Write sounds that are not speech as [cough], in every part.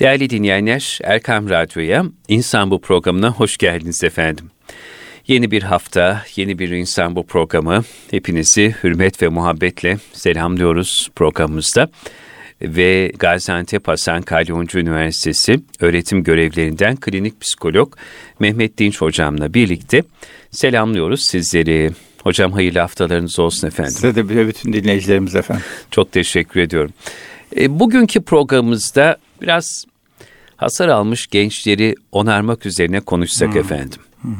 Değerli dinleyenler, Erkam Radyo'ya İnsan Bu programına hoş geldiniz efendim. Yeni bir hafta, yeni bir İnsan Bu programı. Hepinizi hürmet ve muhabbetle selamlıyoruz programımızda. Ve Gaziantep Hasan Kalyoncu Üniversitesi öğretim görevlerinden klinik psikolog Mehmet Dinç hocamla birlikte selamlıyoruz sizleri. Hocam hayırlı haftalarınız olsun efendim. Size de bütün dinleyicilerimiz efendim. Çok teşekkür ediyorum. E, bugünkü programımızda biraz hasar almış gençleri onarmak üzerine konuşsak hmm. efendim. Hmm.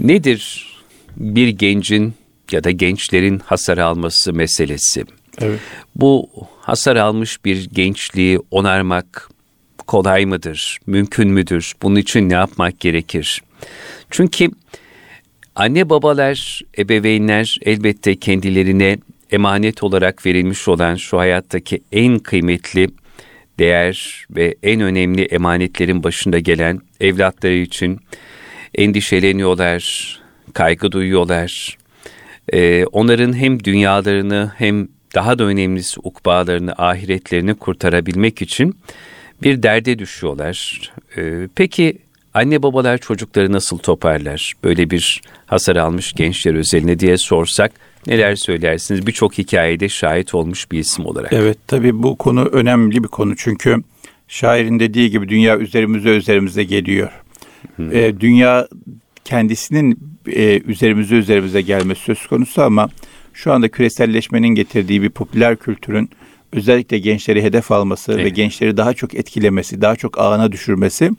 Nedir bir gencin ya da gençlerin hasar alması meselesi? Evet. Bu hasar almış bir gençliği onarmak kolay mıdır? Mümkün müdür? Bunun için ne yapmak gerekir? Çünkü anne babalar, ebeveynler elbette kendilerine emanet olarak verilmiş olan şu hayattaki en kıymetli değer ve en önemli emanetlerin başında gelen evlatları için endişeleniyorlar, kaygı duyuyorlar. Ee, onların hem dünyalarını hem daha da önemlisi ukbalarını, ahiretlerini kurtarabilmek için bir derde düşüyorlar. Ee, peki anne babalar çocukları nasıl toparlar? Böyle bir hasar almış gençler özeline diye sorsak Neler söylersiniz? Birçok hikayede şahit olmuş bir isim olarak. Evet tabii bu konu önemli bir konu çünkü şairin dediği gibi dünya üzerimize üzerimize geliyor. Hmm. Ee, dünya kendisinin e, üzerimize üzerimize gelmesi söz konusu ama şu anda küreselleşmenin getirdiği bir popüler kültürün özellikle gençleri hedef alması evet. ve gençleri daha çok etkilemesi, daha çok ağına düşürmesi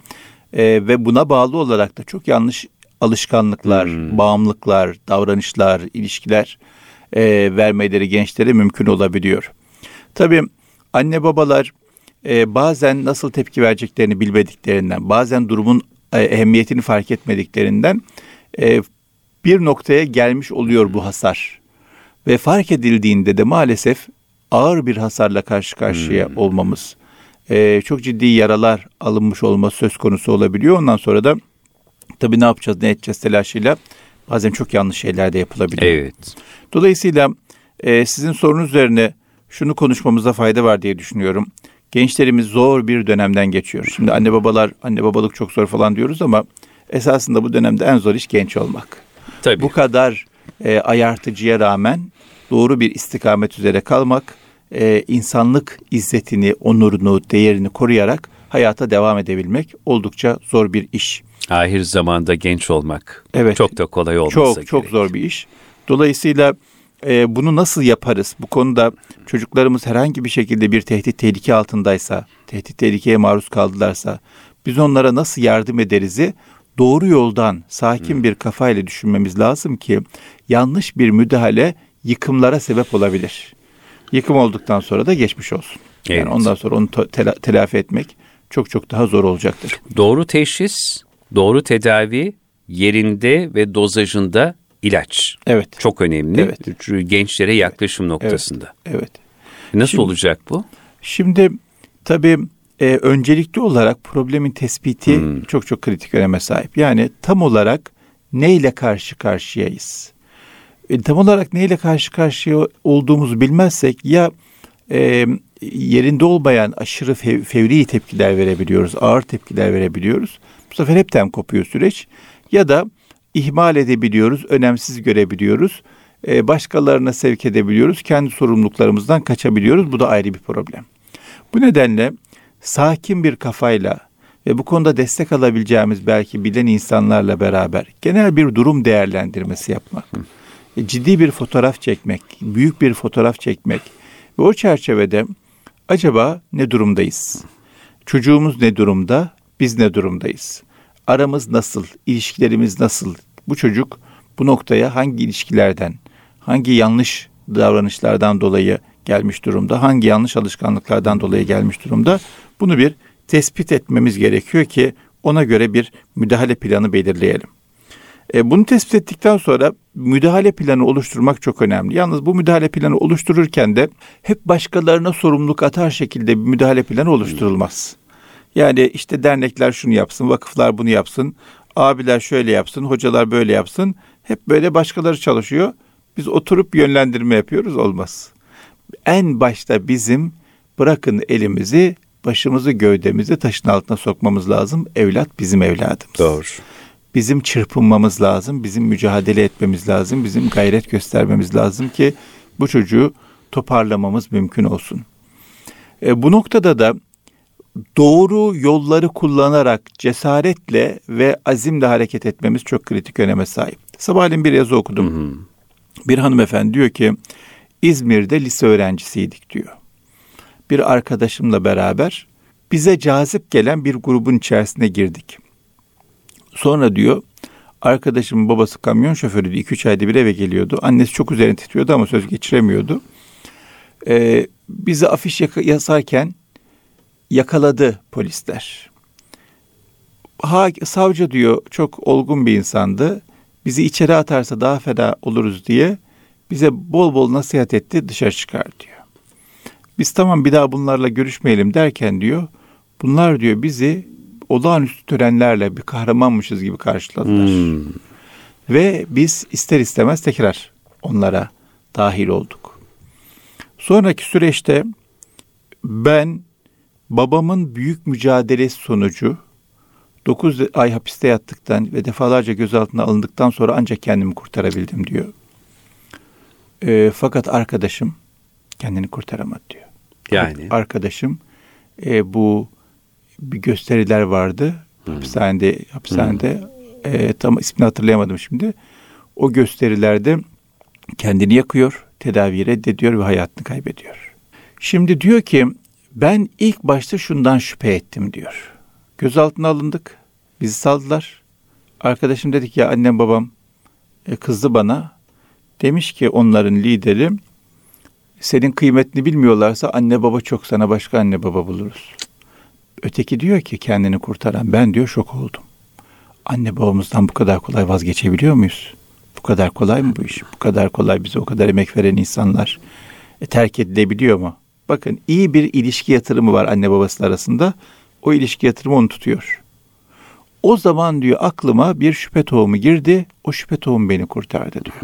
e, ve buna bağlı olarak da çok yanlış alışkanlıklar, hmm. bağımlılıklar, davranışlar, ilişkiler e, vermeleri gençlere mümkün olabiliyor. Tabii anne babalar e, bazen nasıl tepki vereceklerini bilmediklerinden, bazen durumun e, ehemmiyetini fark etmediklerinden e, bir noktaya gelmiş oluyor bu hasar. Ve fark edildiğinde de maalesef ağır bir hasarla karşı karşıya hmm. olmamız, e, çok ciddi yaralar alınmış olması söz konusu olabiliyor. Ondan sonra da tabii ne yapacağız, ne edeceğiz telaşıyla bazen çok yanlış şeyler de yapılabiliyor. Evet. Dolayısıyla e, sizin sorunuz üzerine şunu konuşmamızda fayda var diye düşünüyorum. Gençlerimiz zor bir dönemden geçiyor. Şimdi anne babalar, anne babalık çok zor falan diyoruz ama esasında bu dönemde en zor iş genç olmak. Tabii. Bu kadar e, ayartıcıya rağmen doğru bir istikamet üzere kalmak, e, insanlık izzetini, onurunu, değerini koruyarak hayata devam edebilmek oldukça zor bir iş. Ahir zamanda genç olmak evet, çok da kolay olmasa Çok gerek. çok zor bir iş. Dolayısıyla e, bunu nasıl yaparız? Bu konuda çocuklarımız herhangi bir şekilde bir tehdit tehlike altındaysa, tehdit tehlikeye maruz kaldılarsa biz onlara nasıl yardım ederizi doğru yoldan sakin hmm. bir kafayla düşünmemiz lazım ki yanlış bir müdahale yıkımlara sebep olabilir. Yıkım olduktan sonra da geçmiş olsun. Evet. Yani ondan sonra onu tela- telafi etmek çok çok daha zor olacaktır. Doğru teşhis, doğru tedavi yerinde ve dozajında ilaç. Evet. Çok önemli. Evet. Gençlere yaklaşım noktasında. Evet. evet. Nasıl şimdi, olacak bu? Şimdi tabii e, öncelikli olarak problemin tespiti hmm. çok çok kritik öneme sahip. Yani tam olarak neyle karşı karşıyayız? E, tam olarak neyle karşı karşıya olduğumuzu bilmezsek ya e, yerinde olmayan aşırı fev, fevri tepkiler verebiliyoruz, ağır tepkiler verebiliyoruz. Bu sefer hepten kopuyor süreç. Ya da ihmal edebiliyoruz, önemsiz görebiliyoruz. E, başkalarına sevk edebiliyoruz. Kendi sorumluluklarımızdan kaçabiliyoruz. Bu da ayrı bir problem. Bu nedenle sakin bir kafayla ve bu konuda destek alabileceğimiz belki bilen insanlarla beraber genel bir durum değerlendirmesi yapmak, e, ciddi bir fotoğraf çekmek, büyük bir fotoğraf çekmek ve o çerçevede acaba ne durumdayız? Çocuğumuz ne durumda? Biz ne durumdayız? aramız nasıl, ilişkilerimiz nasıl? Bu çocuk bu noktaya hangi ilişkilerden, hangi yanlış davranışlardan dolayı gelmiş durumda, hangi yanlış alışkanlıklardan dolayı gelmiş durumda? Bunu bir tespit etmemiz gerekiyor ki ona göre bir müdahale planı belirleyelim. E, bunu tespit ettikten sonra müdahale planı oluşturmak çok önemli. Yalnız bu müdahale planı oluştururken de hep başkalarına sorumluluk atar şekilde bir müdahale planı oluşturulmaz. Yani işte dernekler şunu yapsın, vakıflar bunu yapsın, abiler şöyle yapsın, hocalar böyle yapsın. Hep böyle başkaları çalışıyor. Biz oturup yönlendirme yapıyoruz olmaz. En başta bizim bırakın elimizi başımızı gövdemizi taşın altına sokmamız lazım. Evlat bizim evladımız. Doğru. Bizim çırpınmamız lazım, bizim mücadele etmemiz lazım, bizim gayret göstermemiz lazım ki bu çocuğu toparlamamız mümkün olsun. E, bu noktada da doğru yolları kullanarak cesaretle ve azimle hareket etmemiz çok kritik öneme sahip. Sabahleyin bir yazı okudum. Hı hı. Bir hanımefendi diyor ki İzmir'de lise öğrencisiydik diyor. Bir arkadaşımla beraber bize cazip gelen bir grubun içerisine girdik. Sonra diyor arkadaşımın babası kamyon şoförüydü. 2-3 ayda bir eve geliyordu. Annesi çok üzerine titriyordu ama söz geçiremiyordu. Ee, bizi afiş yasarken yakaladı polisler. Ha, savcı diyor çok olgun bir insandı. Bizi içeri atarsa daha feda oluruz diye bize bol bol nasihat etti dışarı çıkar diyor. Biz tamam bir daha bunlarla görüşmeyelim derken diyor bunlar diyor bizi olağanüstü törenlerle bir kahramanmışız gibi karşıladılar. Hmm. Ve biz ister istemez tekrar onlara dahil olduk. Sonraki süreçte ben babamın büyük mücadelesi sonucu 9 ay hapiste yattıktan ve defalarca gözaltına alındıktan sonra ancak kendimi kurtarabildim diyor. E, fakat arkadaşım kendini kurtaramadı diyor. Yani arkadaşım e, bu bir gösteriler vardı. Hmm. Hapishanede hapishanede hmm. e, tam ismini hatırlayamadım şimdi. O gösterilerde kendini yakıyor, tedaviyi reddediyor ve hayatını kaybediyor. Şimdi diyor ki ben ilk başta şundan şüphe ettim diyor. Gözaltına alındık. Bizi saldılar. Arkadaşım dedik ya annem babam e, kızdı bana. Demiş ki onların lideri senin kıymetini bilmiyorlarsa anne baba çok sana başka anne baba buluruz. Öteki diyor ki kendini kurtaran ben diyor şok oldum. Anne babamızdan bu kadar kolay vazgeçebiliyor muyuz? Bu kadar kolay mı bu iş? Bu kadar kolay bize o kadar emek veren insanlar e, terk edilebiliyor mu? Bakın iyi bir ilişki yatırımı var anne babası arasında. O ilişki yatırımı onu tutuyor. O zaman diyor aklıma bir şüphe tohumu girdi. O şüphe tohumu beni kurtardı diyor.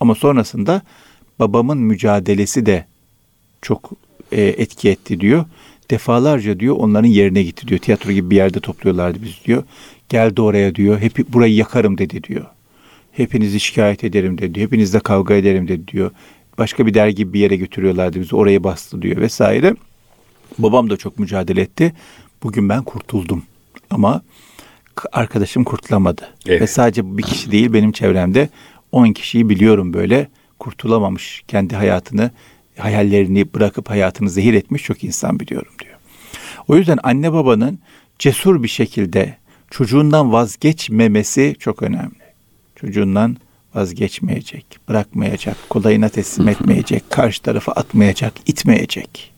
Ama sonrasında babamın mücadelesi de çok e, etki etti diyor. Defalarca diyor onların yerine gitti diyor. Tiyatro gibi bir yerde topluyorlardı biz diyor. Geldi oraya diyor. Hep burayı yakarım dedi diyor. Hepinizi şikayet ederim dedi. Hepinizle kavga ederim dedi diyor. Başka bir dergi bir yere götürüyorlardı bizi. Oraya bastı diyor vesaire. Babam da çok mücadele etti. Bugün ben kurtuldum. Ama arkadaşım kurtulamadı. Evet. Ve sadece bir kişi değil benim çevremde 10 kişiyi biliyorum böyle kurtulamamış. Kendi hayatını, hayallerini bırakıp hayatını zehir etmiş çok insan biliyorum diyor. O yüzden anne babanın cesur bir şekilde çocuğundan vazgeçmemesi çok önemli. Çocuğundan vazgeçmeyecek, bırakmayacak, kolayına teslim etmeyecek, karşı tarafa atmayacak, itmeyecek.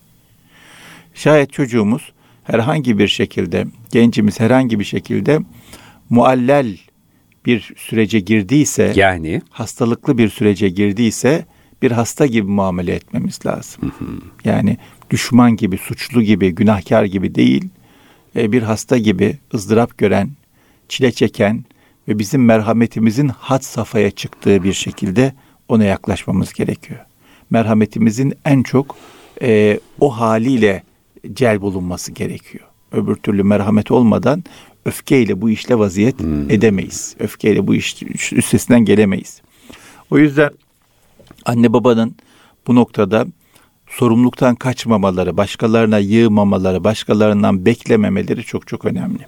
Şayet çocuğumuz herhangi bir şekilde, gencimiz herhangi bir şekilde muallel bir sürece girdiyse, yani hastalıklı bir sürece girdiyse bir hasta gibi muamele etmemiz lazım. Yani düşman gibi, suçlu gibi, günahkar gibi değil, e, bir hasta gibi ızdırap gören, çile çeken ve bizim merhametimizin hat safhaya çıktığı bir şekilde ona yaklaşmamız gerekiyor. Merhametimizin en çok e, o haliyle celb olunması gerekiyor. Öbür türlü merhamet olmadan öfkeyle bu işle vaziyet hmm. edemeyiz. Öfkeyle bu iş üstesinden gelemeyiz. O yüzden anne babanın bu noktada sorumluluktan kaçmamaları, başkalarına yığmamaları, başkalarından beklememeleri çok çok önemli.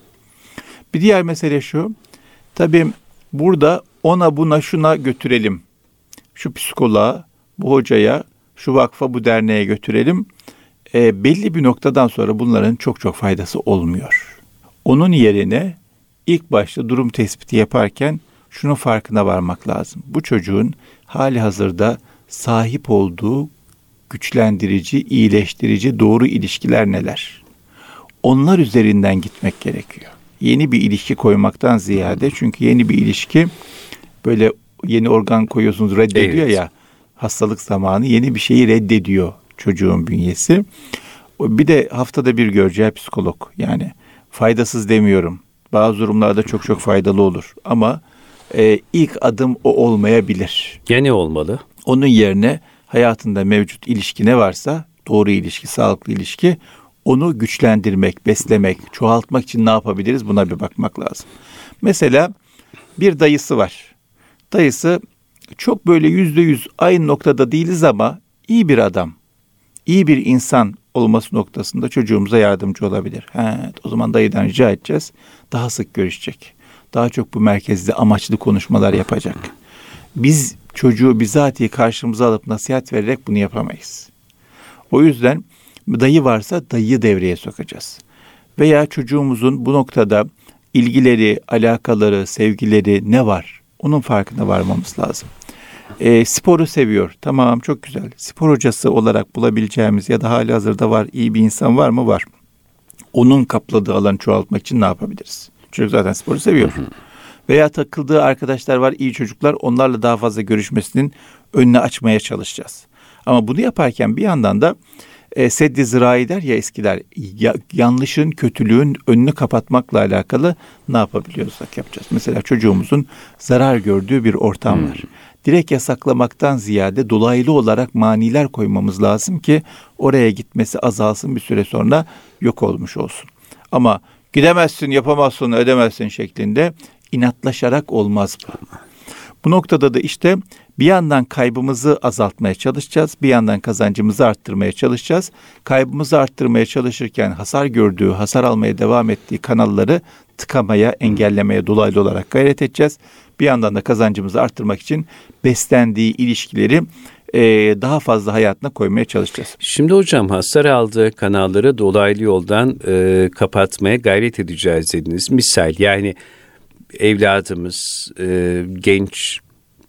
Bir diğer mesele şu. Tabii burada ona buna şuna götürelim. Şu psikoloğa, bu hocaya, şu vakfa, bu derneğe götürelim. E, belli bir noktadan sonra bunların çok çok faydası olmuyor. Onun yerine ilk başta durum tespiti yaparken şunun farkına varmak lazım. Bu çocuğun hali hazırda sahip olduğu güçlendirici, iyileştirici doğru ilişkiler neler? Onlar üzerinden gitmek gerekiyor. Yeni bir ilişki koymaktan ziyade çünkü yeni bir ilişki böyle yeni organ koyuyorsunuz reddediyor evet. ya hastalık zamanı yeni bir şeyi reddediyor çocuğun bünyesi. Bir de haftada bir göreceği psikolog yani faydasız demiyorum. Bazı durumlarda çok çok faydalı olur ama e, ilk adım o olmayabilir. Gene olmalı. Onun yerine hayatında mevcut ilişki ne varsa doğru ilişki, sağlıklı ilişki onu güçlendirmek, beslemek, çoğaltmak için ne yapabiliriz buna bir bakmak lazım. Mesela bir dayısı var. Dayısı çok böyle yüzde yüz aynı noktada değiliz ama iyi bir adam, iyi bir insan olması noktasında çocuğumuza yardımcı olabilir. He, o zaman dayıdan rica edeceğiz. Daha sık görüşecek. Daha çok bu merkezde amaçlı konuşmalar yapacak. Biz çocuğu bizatihi karşımıza alıp nasihat vererek bunu yapamayız. O yüzden dayı varsa dayıyı devreye sokacağız. Veya çocuğumuzun bu noktada ilgileri, alakaları, sevgileri ne var? Onun farkına varmamız lazım. E, sporu seviyor. Tamam çok güzel. Spor hocası olarak bulabileceğimiz ya da hali hazırda var iyi bir insan var mı? Var. Onun kapladığı alanı çoğaltmak için ne yapabiliriz? Çocuk zaten sporu seviyor. Veya takıldığı arkadaşlar var iyi çocuklar onlarla daha fazla görüşmesinin önüne açmaya çalışacağız. Ama bunu yaparken bir yandan da e, seddi zirai der ya eskiler ya, yanlışın kötülüğün önünü kapatmakla alakalı ne yapabiliyorsak yapacağız. Mesela çocuğumuzun zarar gördüğü bir ortam hmm. var. Direkt yasaklamaktan ziyade dolaylı olarak maniler koymamız lazım ki oraya gitmesi azalsın bir süre sonra yok olmuş olsun. Ama gidemezsin, yapamazsın, edemezsin şeklinde inatlaşarak olmaz bu. Bu noktada da işte bir yandan kaybımızı azaltmaya çalışacağız, bir yandan kazancımızı arttırmaya çalışacağız. Kaybımızı arttırmaya çalışırken hasar gördüğü, hasar almaya devam ettiği kanalları tıkamaya, engellemeye dolaylı olarak gayret edeceğiz. Bir yandan da kazancımızı arttırmak için beslendiği ilişkileri e, daha fazla hayatına koymaya çalışacağız. Şimdi hocam hasar aldığı kanalları dolaylı yoldan e, kapatmaya gayret edeceğiz dediniz. Misal yani evladımız e, genç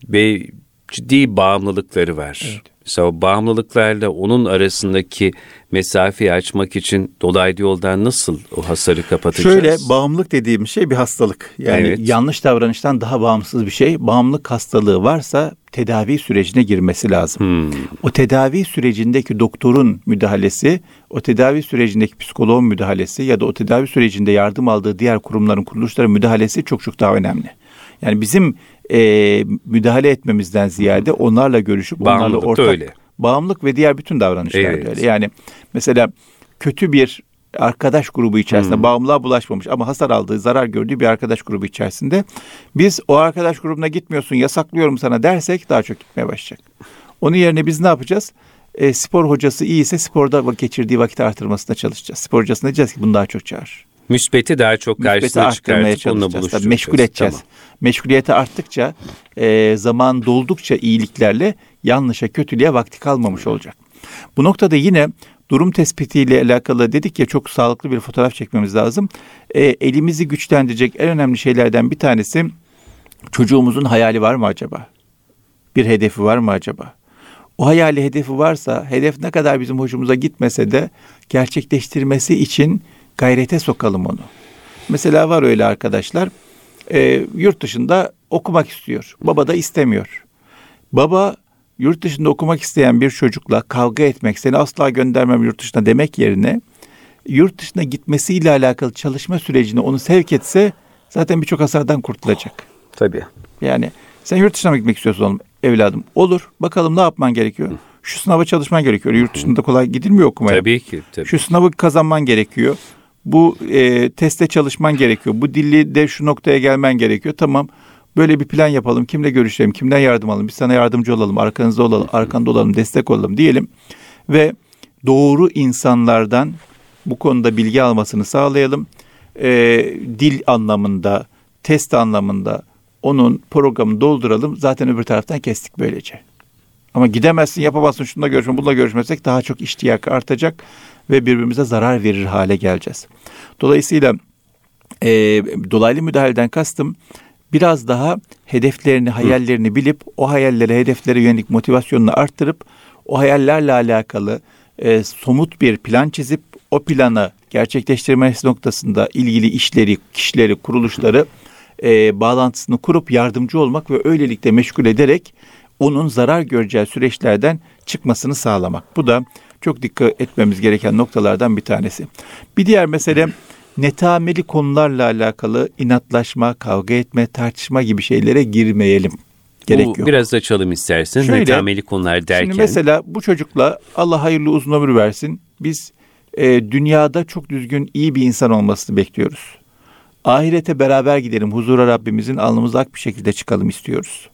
ve ciddi bağımlılıkları var. Evet. Mesela bağımlılıklarla onun arasındaki mesafeyi açmak için dolaylı yoldan nasıl o hasarı kapatacağız? Şöyle bağımlılık dediğim şey bir hastalık. Yani evet. yanlış davranıştan daha bağımsız bir şey. Bağımlılık hastalığı varsa tedavi sürecine girmesi lazım. Hmm. O tedavi sürecindeki doktorun müdahalesi, o tedavi sürecindeki psikoloğun müdahalesi ya da o tedavi sürecinde yardım aldığı diğer kurumların, kuruluşların müdahalesi çok çok daha önemli. Yani bizim e, müdahale etmemizden ziyade onlarla görüşüp Bağımlılık onlarla ortak öyle. bağımlılık ve diğer bütün davranışlar evet. öyle. Yani mesela kötü bir arkadaş grubu içerisinde hmm. bağımlılığa bulaşmamış ama hasar aldığı, zarar gördüğü bir arkadaş grubu içerisinde biz o arkadaş grubuna gitmiyorsun, yasaklıyorum sana dersek daha çok gitmeye başlayacak. Onun yerine biz ne yapacağız? E, spor hocası iyi ise sporda geçirdiği vakit artırmasına çalışacağız. Spor hocasına diyeceğiz ki bunu daha çok çağır. Müsbeti daha çok karşısına çıkartıp onunla buluşturacağız. Meşgul edeceğiz. Tamam. Meşguliyeti arttıkça, e, zaman doldukça iyiliklerle yanlışa, kötülüğe vakti kalmamış olacak. Bu noktada yine durum tespitiyle alakalı dedik ya çok sağlıklı bir fotoğraf çekmemiz lazım. E, elimizi güçlendirecek en önemli şeylerden bir tanesi çocuğumuzun hayali var mı acaba? Bir hedefi var mı acaba? O hayali hedefi varsa hedef ne kadar bizim hoşumuza gitmese de gerçekleştirmesi için gayrete sokalım onu. Mesela var öyle arkadaşlar e, yurt dışında okumak istiyor. Baba da istemiyor. Baba yurt dışında okumak isteyen bir çocukla kavga etmek, seni asla göndermem yurt dışına demek yerine yurt dışına gitmesiyle alakalı çalışma sürecine onu sevk etse zaten birçok hasardan kurtulacak. Tabii. Yani sen yurt dışına mı gitmek istiyorsun oğlum evladım? Olur. Bakalım ne yapman gerekiyor? Şu sınava çalışman gerekiyor. Yurt dışında kolay gidilmiyor okumaya. Tabii ki. Tabii. Şu sınavı kazanman gerekiyor bu e, teste çalışman gerekiyor. Bu dilli de şu noktaya gelmen gerekiyor. Tamam böyle bir plan yapalım. Kimle görüşelim, kimden yardım alalım, biz sana yardımcı olalım, arkanızda olalım, arkanda olalım, destek olalım diyelim. Ve doğru insanlardan bu konuda bilgi almasını sağlayalım. E, dil anlamında, test anlamında onun programını dolduralım. Zaten öbür taraftan kestik böylece. Ama gidemezsin, yapamazsın, şununla görüşme, bununla görüşmesek daha çok iştiyak artacak ve birbirimize zarar verir hale geleceğiz. Dolayısıyla e, dolaylı müdahaleden kastım biraz daha hedeflerini, hayallerini bilip o hayallere, hedeflere yönelik motivasyonunu arttırıp o hayallerle alakalı e, somut bir plan çizip o planı gerçekleştirmesi noktasında ilgili işleri, kişileri, kuruluşları e, bağlantısını kurup yardımcı olmak ve öylelikle meşgul ederek onun zarar göreceği süreçlerden çıkmasını sağlamak. Bu da çok dikkat etmemiz gereken noktalardan bir tanesi. Bir diğer mesele netameli konularla alakalı inatlaşma, kavga etme, tartışma gibi şeylere girmeyelim. Gerek bu, yok. Biraz açalım istersen Şöyle, netameli konular derken. Şimdi mesela bu çocukla Allah hayırlı uzun ömür versin. Biz e, dünyada çok düzgün, iyi bir insan olmasını bekliyoruz. Ahirete beraber gidelim, huzura Rabbimizin alnımızda ak bir şekilde çıkalım istiyoruz.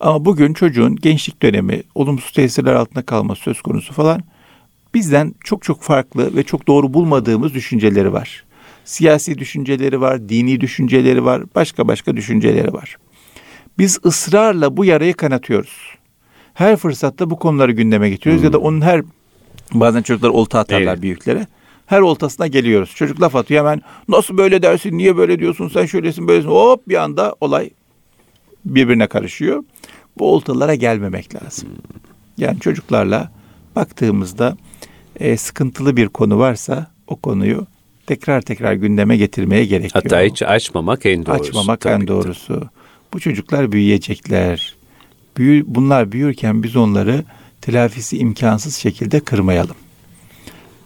Ama bugün çocuğun gençlik dönemi, olumsuz tesirler altında kalması söz konusu falan bizden çok çok farklı ve çok doğru bulmadığımız düşünceleri var. Siyasi düşünceleri var, dini düşünceleri var, başka başka düşünceleri var. Biz ısrarla bu yarayı kanatıyoruz. Her fırsatta bu konuları gündeme getiriyoruz hmm. ya da onun her bazen çocuklar olta atarlar evet. büyüklere. Her oltasına geliyoruz. Çocuk laf atıyor hemen nasıl böyle dersin, niye böyle diyorsun, sen şöylesin, böylesin. Hop bir anda olay birbirine karışıyor. Bu oltalara gelmemek lazım. Yani çocuklarla baktığımızda e, sıkıntılı bir konu varsa o konuyu tekrar tekrar gündeme getirmeye gerekiyor. Hatta hiç açmamak en doğrusu. Açmamak en doğrusu. Tabii. Bu çocuklar büyüyecekler. Büyü, bunlar büyürken biz onları telafisi imkansız şekilde kırmayalım.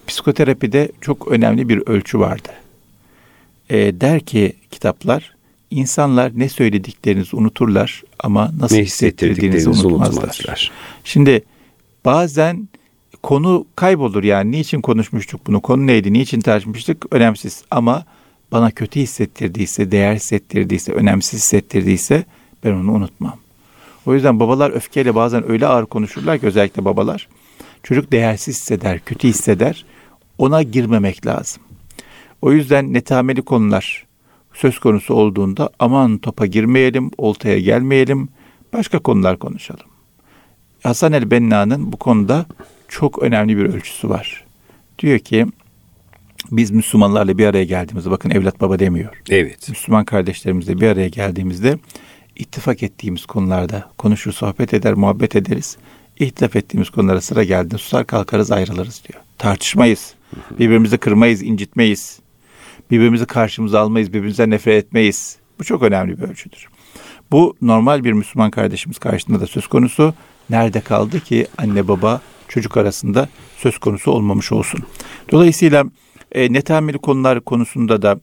Psikoterapide çok önemli bir ölçü vardı. E, der ki kitaplar, insanlar ne söylediklerinizi unuturlar ama nasıl ne hissettirdiğinizi unutmazlar. unutmazlar. Şimdi bazen konu kaybolur yani niçin konuşmuştuk bunu, konu neydi, niçin tartışmıştık önemsiz ama bana kötü hissettirdiyse, değer hissettirdiyse, önemsiz hissettirdiyse ben onu unutmam. O yüzden babalar öfkeyle bazen öyle ağır konuşurlar ki özellikle babalar. Çocuk değersiz hisseder, kötü hisseder. Ona girmemek lazım. O yüzden netameli konular söz konusu olduğunda aman topa girmeyelim, oltaya gelmeyelim, başka konular konuşalım. Hasan el Benna'nın bu konuda çok önemli bir ölçüsü var. Diyor ki biz Müslümanlarla bir araya geldiğimizde bakın evlat baba demiyor. Evet. Müslüman kardeşlerimizle bir araya geldiğimizde ittifak ettiğimiz konularda konuşur, sohbet eder, muhabbet ederiz. İhtilaf ettiğimiz konulara sıra geldiğinde susar kalkarız ayrılırız diyor. Tartışmayız. Birbirimizi kırmayız, incitmeyiz. Birbirimizi karşımıza almayız, birbirimize nefret etmeyiz. Bu çok önemli bir ölçüdür. Bu normal bir Müslüman kardeşimiz karşısında da söz konusu. Nerede kaldı ki anne baba çocuk arasında söz konusu olmamış olsun. Dolayısıyla e, netameli konular konusunda da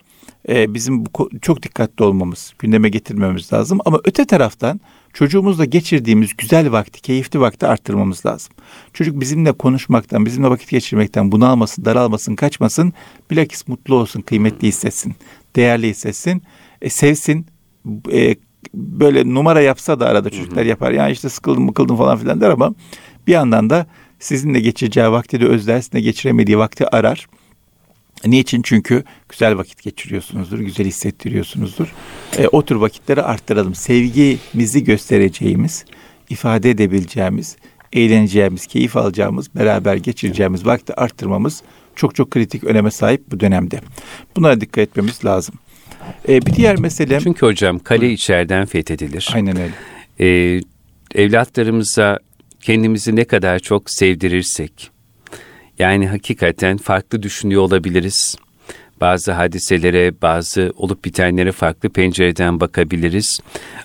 e, bizim bu, çok dikkatli olmamız, gündeme getirmemiz lazım. Ama öte taraftan çocuğumuzla geçirdiğimiz güzel vakti, keyifli vakti arttırmamız lazım. Çocuk bizimle konuşmaktan, bizimle vakit geçirmekten bunalmasın, daralmasın, kaçmasın. Bilakis mutlu olsun, kıymetli hissetsin, değerli hissetsin, e, sevsin. E, böyle numara yapsa da arada çocuklar yapar. Yani işte sıkıldım mıkıldım falan filan der ama bir yandan da sizinle geçireceği vakti de özler, sizinle geçiremediği vakti arar. Niçin? Çünkü güzel vakit geçiriyorsunuzdur, güzel hissettiriyorsunuzdur. E, o tür vakitleri arttıralım. Sevgimizi göstereceğimiz, ifade edebileceğimiz, eğleneceğimiz, keyif alacağımız, beraber geçireceğimiz vakti arttırmamız çok çok kritik öneme sahip bu dönemde. Buna dikkat etmemiz lazım. E, bir diğer mesele... Çünkü hocam kale içeriden fethedilir. Aynen öyle. E, evlatlarımıza kendimizi ne kadar çok sevdirirsek, yani hakikaten farklı düşünüyor olabiliriz. Bazı hadiselere, bazı olup bitenlere farklı pencereden bakabiliriz.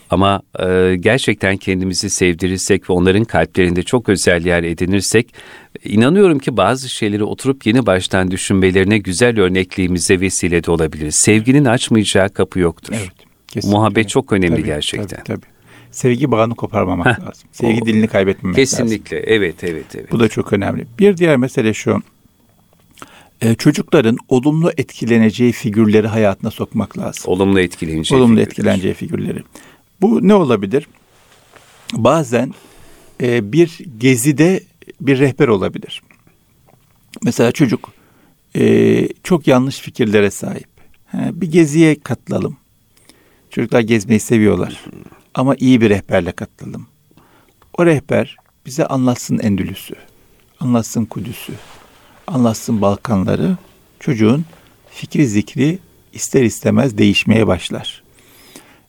Ama e, gerçekten kendimizi sevdirirsek ve onların kalplerinde çok özel yer edinirsek, inanıyorum ki bazı şeyleri oturup yeni baştan düşünmelerine güzel örnekliğimize vesile de olabiliriz. Sevginin açmayacağı kapı yoktur. Evet, kesinlikle. Muhabbet çok önemli tabii, gerçekten. Tabii, tabii sevgi bağını koparmamak Heh, lazım. Sevgi o, dilini kaybetmemek kesinlikle, lazım. Kesinlikle. Evet, evet, evet. Bu da çok önemli. Bir diğer mesele şu. E, çocukların olumlu etkileneceği figürleri hayatına sokmak lazım. Olumlu etkileneceği Olumlu figürler. etkileneceği figürleri. Bu ne olabilir? Bazen e, bir gezide bir rehber olabilir. Mesela çocuk e, çok yanlış fikirlere sahip. Ha, bir geziye katılalım. Çocuklar gezmeyi seviyorlar. Ama iyi bir rehberle katılalım. O rehber bize anlatsın Endülüs'ü, anlatsın Kudüs'ü, anlatsın Balkanları. Çocuğun fikri zikri ister istemez değişmeye başlar.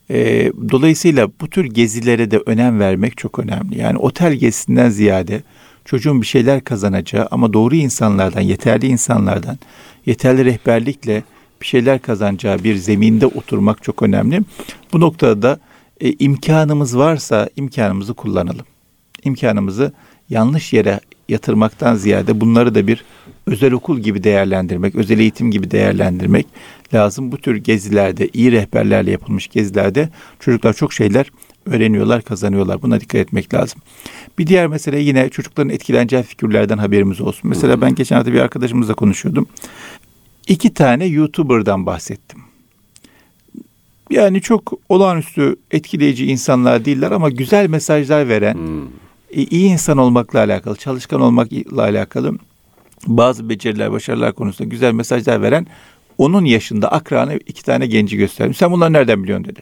E, dolayısıyla bu tür gezilere de önem vermek çok önemli. Yani otel gezisinden ziyade çocuğun bir şeyler kazanacağı ama doğru insanlardan, yeterli insanlardan, yeterli rehberlikle bir şeyler kazanacağı bir zeminde oturmak çok önemli. Bu noktada da e, imkanımız varsa imkanımızı kullanalım. İmkanımızı yanlış yere yatırmaktan ziyade bunları da bir özel okul gibi değerlendirmek, özel eğitim gibi değerlendirmek lazım. Bu tür gezilerde, iyi rehberlerle yapılmış gezilerde çocuklar çok şeyler öğreniyorlar, kazanıyorlar. Buna dikkat etmek lazım. Bir diğer mesele yine çocukların etkileneceği figürlerden haberimiz olsun. Mesela ben geçen hafta bir arkadaşımızla konuşuyordum. İki tane YouTuber'dan bahsettim. Yani çok olağanüstü etkileyici insanlar değiller ama güzel mesajlar veren, hmm. iyi insan olmakla alakalı, çalışkan olmakla alakalı bazı beceriler, başarılar konusunda güzel mesajlar veren onun yaşında akranı iki tane genci gösterdim. Sen bunları nereden biliyorsun dedi.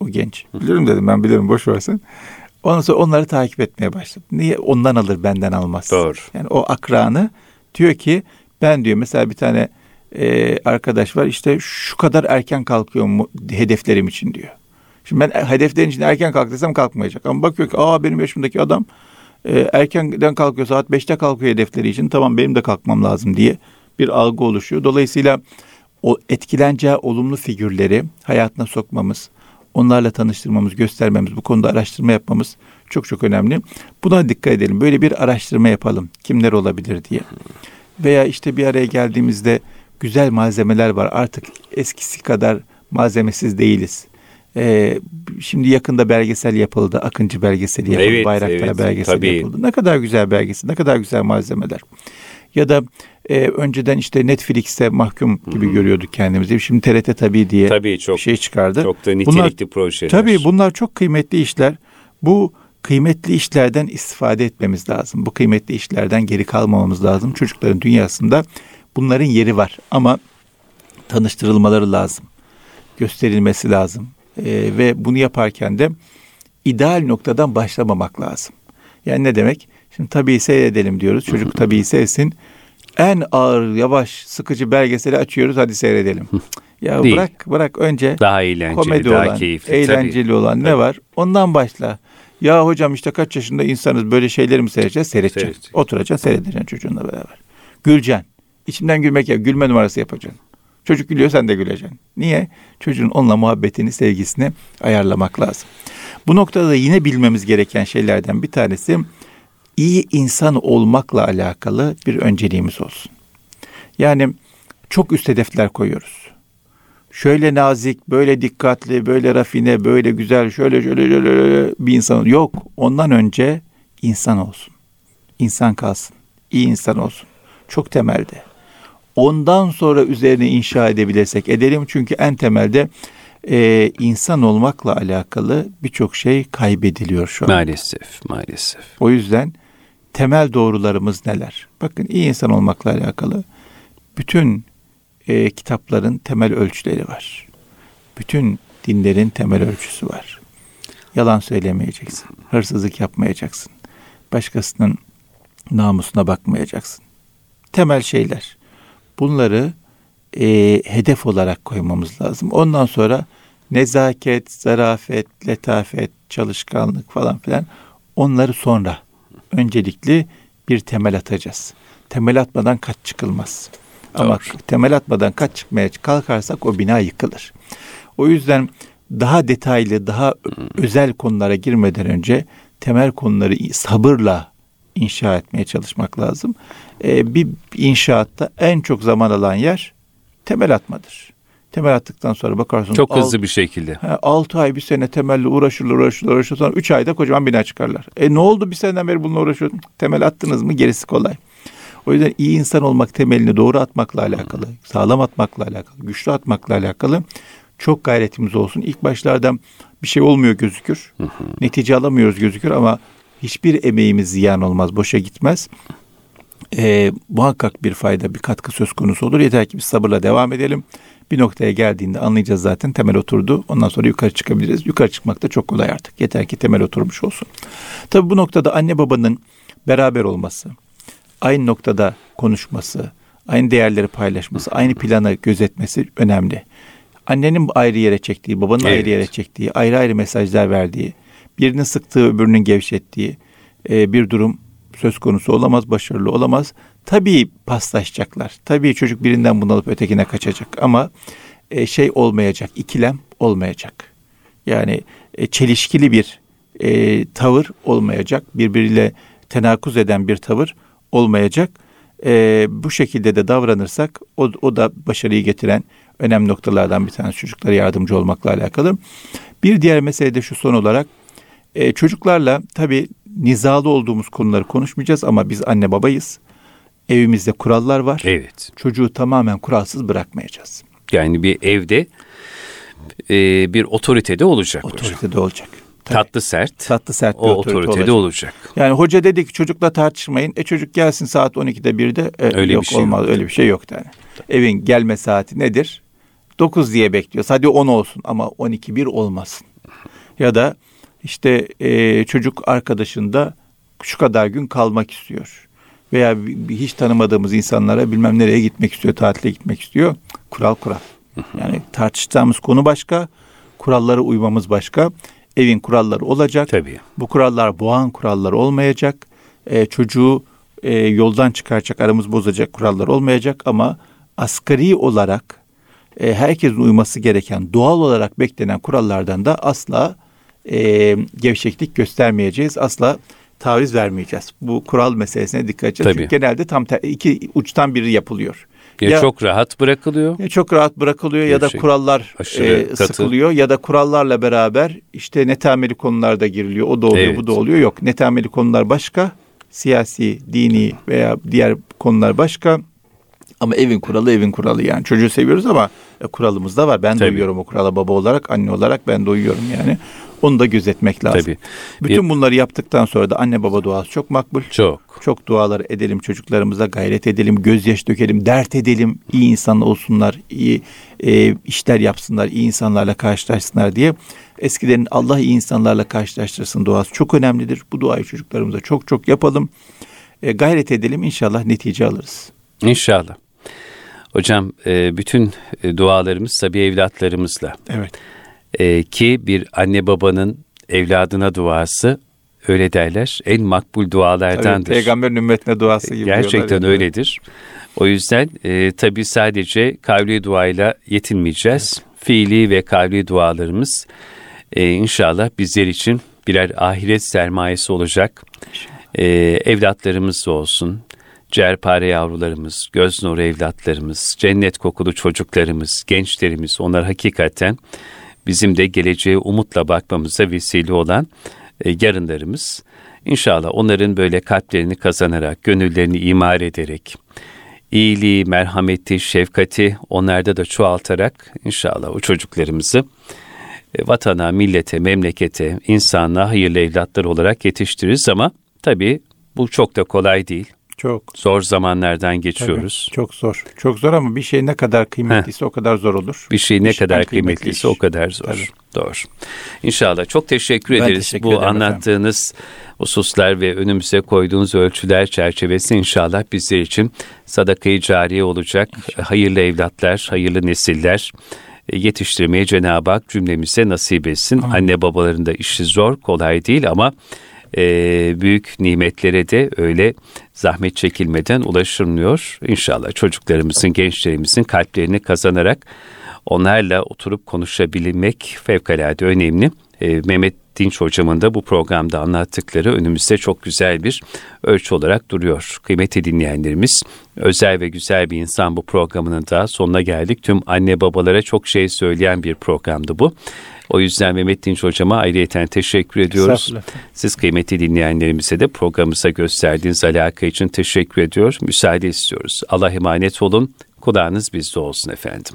O genç. Bilirim dedim ben bilirim boş versin. Ondan sonra onları takip etmeye başladım. Niye? Ondan alır benden almaz. Doğru. Yani o akranı diyor ki ben diyor mesela bir tane e, arkadaş var işte şu kadar erken kalkıyorum hedeflerim için diyor. Şimdi ben hedeflerin için erken kalk desem kalkmayacak. Ama bakıyor ki aa benim yaşımdaki adam e, erkenden kalkıyor saat 5'te kalkıyor hedefleri için tamam benim de kalkmam lazım diye bir algı oluşuyor. Dolayısıyla o etkileneceği olumlu figürleri hayatına sokmamız, onlarla tanıştırmamız, göstermemiz, bu konuda araştırma yapmamız çok çok önemli. Buna dikkat edelim. Böyle bir araştırma yapalım. Kimler olabilir diye. Veya işte bir araya geldiğimizde güzel malzemeler var. Artık eskisi kadar malzemesiz değiliz. Ee, şimdi yakında belgesel yapıldı. Akıncı belgeseli yapıldı. Evet, Bayraktar evet, belgeseli tabii. yapıldı. Ne kadar güzel belgesel, ne kadar güzel malzemeler. Ya da e, önceden işte Netflix'te mahkum gibi Hı-hı. görüyorduk kendimizi. Şimdi TRT tabii diye tabii çok, bir şey çıkardı. Çok da nitelikli bunlar, projeler. Tabii bunlar çok kıymetli işler. Bu kıymetli işlerden istifade etmemiz lazım. Bu kıymetli işlerden geri kalmamamız lazım. Çocukların dünyasında bunların yeri var ama tanıştırılmaları lazım. Gösterilmesi lazım. E, ve bunu yaparken de ideal noktadan başlamamak lazım. Yani ne demek? Şimdi tabii seyredelim diyoruz. Çocuk tabii sevsin. En ağır, yavaş, sıkıcı belgeseli açıyoruz. Hadi seyredelim. [laughs] ya Değil. bırak bırak önce daha eğlenceli, komedi daha olan, keyifli, eğlenceli tabii. olan ne var? Ondan başla. Ya hocam işte kaç yaşında insanız böyle şeyleri mi seyredeceğiz? Seyredeceğiz. Seyredecek. Oturacaksın seyredeceksin çocuğunla beraber. Güleceksin. İçimden gülmek ya gülme numarası yapacaksın. Çocuk gülüyor sen de güleceksin. Niye? Çocuğun onunla muhabbetini, sevgisini ayarlamak lazım. Bu noktada da yine bilmemiz gereken şeylerden bir tanesi iyi insan olmakla alakalı bir önceliğimiz olsun. Yani çok üst hedefler koyuyoruz. Şöyle nazik, böyle dikkatli, böyle rafine, böyle güzel, şöyle şöyle şöyle bir insan yok. Ondan önce insan olsun. İnsan kalsın. İyi insan olsun. Çok temelde. Ondan sonra üzerine inşa edebilirsek edelim. Çünkü en temelde e, insan olmakla alakalı birçok şey kaybediliyor şu an. Maalesef, maalesef. O yüzden temel doğrularımız neler? Bakın iyi insan olmakla alakalı bütün e, kitapların temel ölçüleri var. Bütün dinlerin temel ölçüsü var. Yalan söylemeyeceksin. Hırsızlık yapmayacaksın. Başkasının namusuna bakmayacaksın. Temel şeyler. Bunları e, hedef olarak koymamız lazım. Ondan sonra nezaket, zarafet, letafet, çalışkanlık falan filan onları sonra öncelikli bir temel atacağız. Temel atmadan kaç çıkılmaz. Doğru. Ama temel atmadan kaç çıkmaya kalkarsak o bina yıkılır. O yüzden daha detaylı, daha özel konulara girmeden önce temel konuları sabırla inşa etmeye çalışmak lazım. Ee, bir inşaatta en çok zaman alan yer temel atmadır. Temel attıktan sonra bakarsın. Çok hızlı alt, bir şekilde. He, 6 ay bir sene temelle uğraşırlar uğraşırlar uğraşırlar. Sonra 3 ayda kocaman bina çıkarlar. E ne oldu bir seneden beri bununla uğraşıyordun? Temel attınız mı gerisi kolay. O yüzden iyi insan olmak temelini doğru atmakla alakalı, sağlam atmakla alakalı, güçlü atmakla alakalı çok gayretimiz olsun. İlk başlarda bir şey olmuyor gözükür. Netice alamıyoruz gözükür ama hiçbir emeğimiz ziyan olmaz, boşa gitmez. Ee, muhakkak bir fayda, bir katkı söz konusu olur. Yeter ki biz sabırla devam edelim. Bir noktaya geldiğinde anlayacağız zaten temel oturdu. Ondan sonra yukarı çıkabiliriz. Yukarı çıkmak da çok kolay artık. Yeter ki temel oturmuş olsun. Tabi bu noktada anne babanın beraber olması, aynı noktada konuşması, aynı değerleri paylaşması, aynı planı gözetmesi önemli. Annenin ayrı yere çektiği, babanın evet. ayrı yere çektiği, ayrı ayrı mesajlar verdiği, birinin sıktığı öbürünün gevşettiği e, bir durum söz konusu olamaz, başarılı olamaz. Tabii paslaşacaklar. Tabii çocuk birinden bunu alıp ötekine kaçacak ama e, şey olmayacak, ikilem olmayacak. Yani e, çelişkili bir e, tavır olmayacak. Birbiriyle tenakuz eden bir tavır olmayacak. E, bu şekilde de davranırsak o, o da başarıyı getiren önemli noktalardan bir tanesi çocuklara yardımcı olmakla alakalı. Bir diğer mesele de şu son olarak E, çocuklarla tabii nizalı olduğumuz konuları konuşmayacağız ama biz anne babayız. Evimizde kurallar var. Evet. Çocuğu tamamen kuralsız bırakmayacağız. Yani bir evde e, bir otoritede olacak hocam. Otoritede olacak. Tabii. Tatlı sert. Tatlı sert bir o otorite otoritede olacak. olacak. Yani hoca dedi ki çocukla tartışmayın. E çocuk gelsin saat 12'de 1'de. E, Öyle bir yok şey olmaz. yok. Öyle bir şey yok yani. Evin gelme saati nedir? 9 diye bekliyoruz. Hadi 10 olsun ama 12 1 olmasın. Ya da işte e, çocuk arkadaşında şu kadar gün kalmak istiyor. Veya hiç tanımadığımız insanlara bilmem nereye gitmek istiyor, tatile gitmek istiyor. Kural kural. Yani tartışacağımız konu başka, kurallara uymamız başka. Evin kuralları olacak. Tabii. Bu kurallar boğan kurallar olmayacak. E, çocuğu e, yoldan çıkaracak, aramız bozacak kurallar olmayacak ama asgari olarak e, herkesin uyması gereken, doğal olarak beklenen kurallardan da asla e, gevşeklik göstermeyeceğiz. Asla taviz vermeyeceğiz. Bu kural meselesine dikkat edeceğiz. Tabii. Çünkü genelde tam ter- iki uçtan biri yapılıyor. Ya, çok rahat bırakılıyor. ya çok rahat bırakılıyor ya da Gerçek- kurallar e, katı. sıkılıyor ya da kurallarla beraber işte netameli konularda giriliyor. O da oluyor, Evet. bu da oluyor. Yok, netameli konular başka, siyasi, dini veya diğer konular başka. Ama evin kuralı evin kuralı yani. Çocuğu seviyoruz ama e, kuralımız da var. Ben Tabii. uyuyorum o kurala baba olarak, anne olarak ben de uyuyorum yani. Onu da gözetmek lazım. Tabii. Bütün bunları yaptıktan sonra da anne baba duası çok makbul. Çok. Çok dualar edelim çocuklarımıza gayret edelim, gözyaş dökelim, dert edelim, iyi insan olsunlar, iyi e, işler yapsınlar, iyi insanlarla karşılaşsınlar diye. Eskilerin Allah iyi insanlarla karşılaştırsın duası çok önemlidir. Bu duayı çocuklarımıza çok çok yapalım. E, gayret edelim inşallah netice alırız. İnşallah. Hocam e, bütün e, dualarımız tabii evlatlarımızla. Evet. E, ki bir anne babanın evladına duası öyle derler en makbul Tabii, dualardandır. peygamberin ümmetine duası gibi Gerçekten diyorlar öyledir. O yüzden e, tabii sadece kavli duayla yetinmeyeceğiz. Fiili ve kavli dualarımız e, inşallah bizler için birer ahiret sermayesi olacak. E, evlatlarımız da olsun. Ciğerpare yavrularımız, göz nuru evlatlarımız, cennet kokulu çocuklarımız, gençlerimiz onlar hakikaten bizim de geleceğe umutla bakmamıza vesile olan e, yarınlarımız. İnşallah onların böyle kalplerini kazanarak, gönüllerini imar ederek, iyiliği, merhameti, şefkati onlarda da çoğaltarak inşallah o çocuklarımızı e, vatana, millete, memlekete, insanlığa hayırlı evlatlar olarak yetiştiririz ama tabii bu çok da kolay değil. Çok. Zor zamanlardan tabii, geçiyoruz. çok zor. Çok zor ama bir şey ne kadar kıymetliyse o kadar zor olur. Bir şey ne İşten kadar kıymetli kıymetliyse iş. o kadar zor. Tabii. Doğru. İnşallah çok teşekkür Ben ederiz teşekkür bu ederim efendim. anlattığınız hususlar ve önümüze koyduğunuz ölçüler çerçevesi inşallah bizler için sadakayı cariye olacak. Hayırlı evlatlar, hayırlı nesiller e, yetiştirmeye Cenab-ı Hak cümlemize nasip etsin. Anne babaların da işi zor, kolay değil ama e, büyük nimetlere de öyle zahmet çekilmeden ulaşılmıyor. İnşallah çocuklarımızın, gençlerimizin kalplerini kazanarak onlarla oturup konuşabilmek fevkalade önemli. E, Mehmet Dinç hocamın da bu programda anlattıkları önümüzde çok güzel bir ölçü olarak duruyor. Kıymetli dinleyenlerimiz, özel ve güzel bir insan bu programının da sonuna geldik. Tüm anne babalara çok şey söyleyen bir programdı bu. O yüzden Mehmet Dinç hocama ayrıyeten teşekkür ediyoruz. Siz kıymetli dinleyenlerimize de programımıza gösterdiğiniz alaka için teşekkür ediyor. Müsaade istiyoruz. Allah emanet olun. Kulağınız bizde olsun efendim.